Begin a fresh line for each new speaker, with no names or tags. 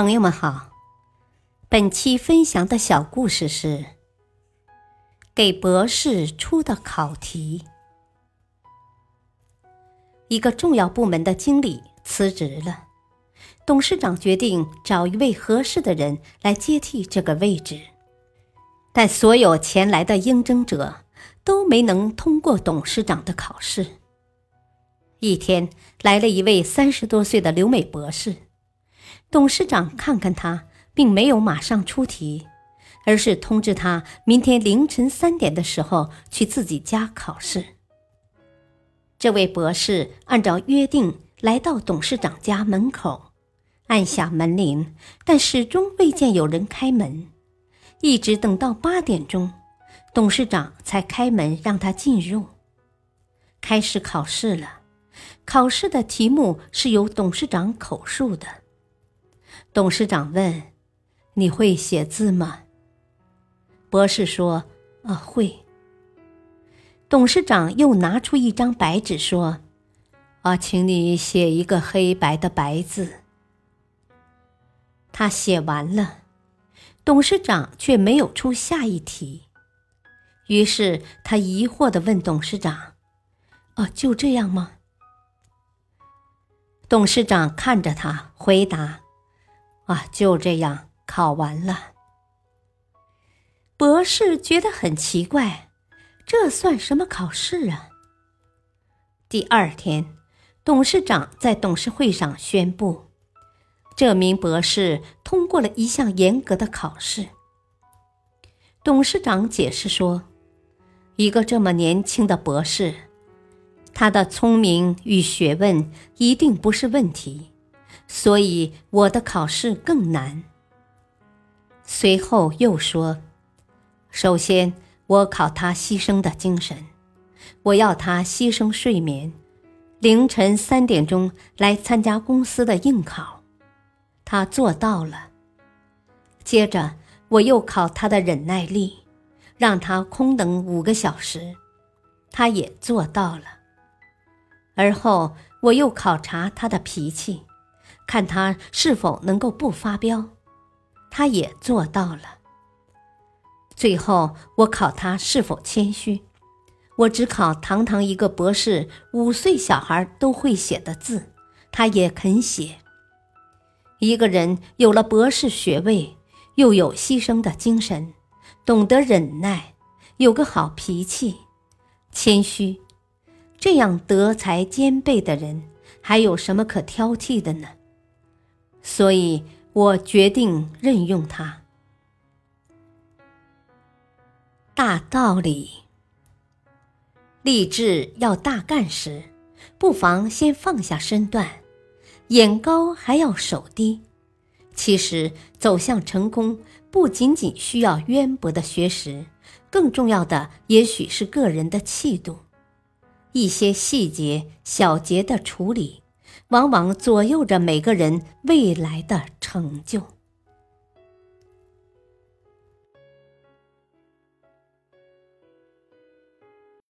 朋友们好，本期分享的小故事是给博士出的考题。一个重要部门的经理辞职了，董事长决定找一位合适的人来接替这个位置，但所有前来的应征者都没能通过董事长的考试。一天，来了一位三十多岁的留美博士。董事长看看他，并没有马上出题，而是通知他明天凌晨三点的时候去自己家考试。这位博士按照约定来到董事长家门口，按下门铃，但始终未见有人开门，一直等到八点钟，董事长才开门让他进入。开始考试了，考试的题目是由董事长口述的。董事长问：“你会写字吗？”博士说：“啊，会。”董事长又拿出一张白纸说：“啊，请你写一个黑白的白字。”他写完了，董事长却没有出下一题。于是他疑惑的问董事长：“啊，就这样吗？”董事长看着他回答。啊，就这样考完了。博士觉得很奇怪，这算什么考试啊？第二天，董事长在董事会上宣布，这名博士通过了一项严格的考试。董事长解释说，一个这么年轻的博士，他的聪明与学问一定不是问题。所以我的考试更难。随后又说：“首先，我考他牺牲的精神，我要他牺牲睡眠，凌晨三点钟来参加公司的应考，他做到了。接着，我又考他的忍耐力，让他空等五个小时，他也做到了。而后，我又考察他的脾气。”看他是否能够不发飙，他也做到了。最后，我考他是否谦虚，我只考堂堂一个博士五岁小孩都会写的字，他也肯写。一个人有了博士学位，又有牺牲的精神，懂得忍耐，有个好脾气，谦虚，这样德才兼备的人，还有什么可挑剔的呢？所以我决定任用他。大道理，立志要大干时，不妨先放下身段，眼高还要手低。其实走向成功，不仅仅需要渊博的学识，更重要的也许是个人的气度，一些细节小节的处理。往往左右着每个人未来的成就。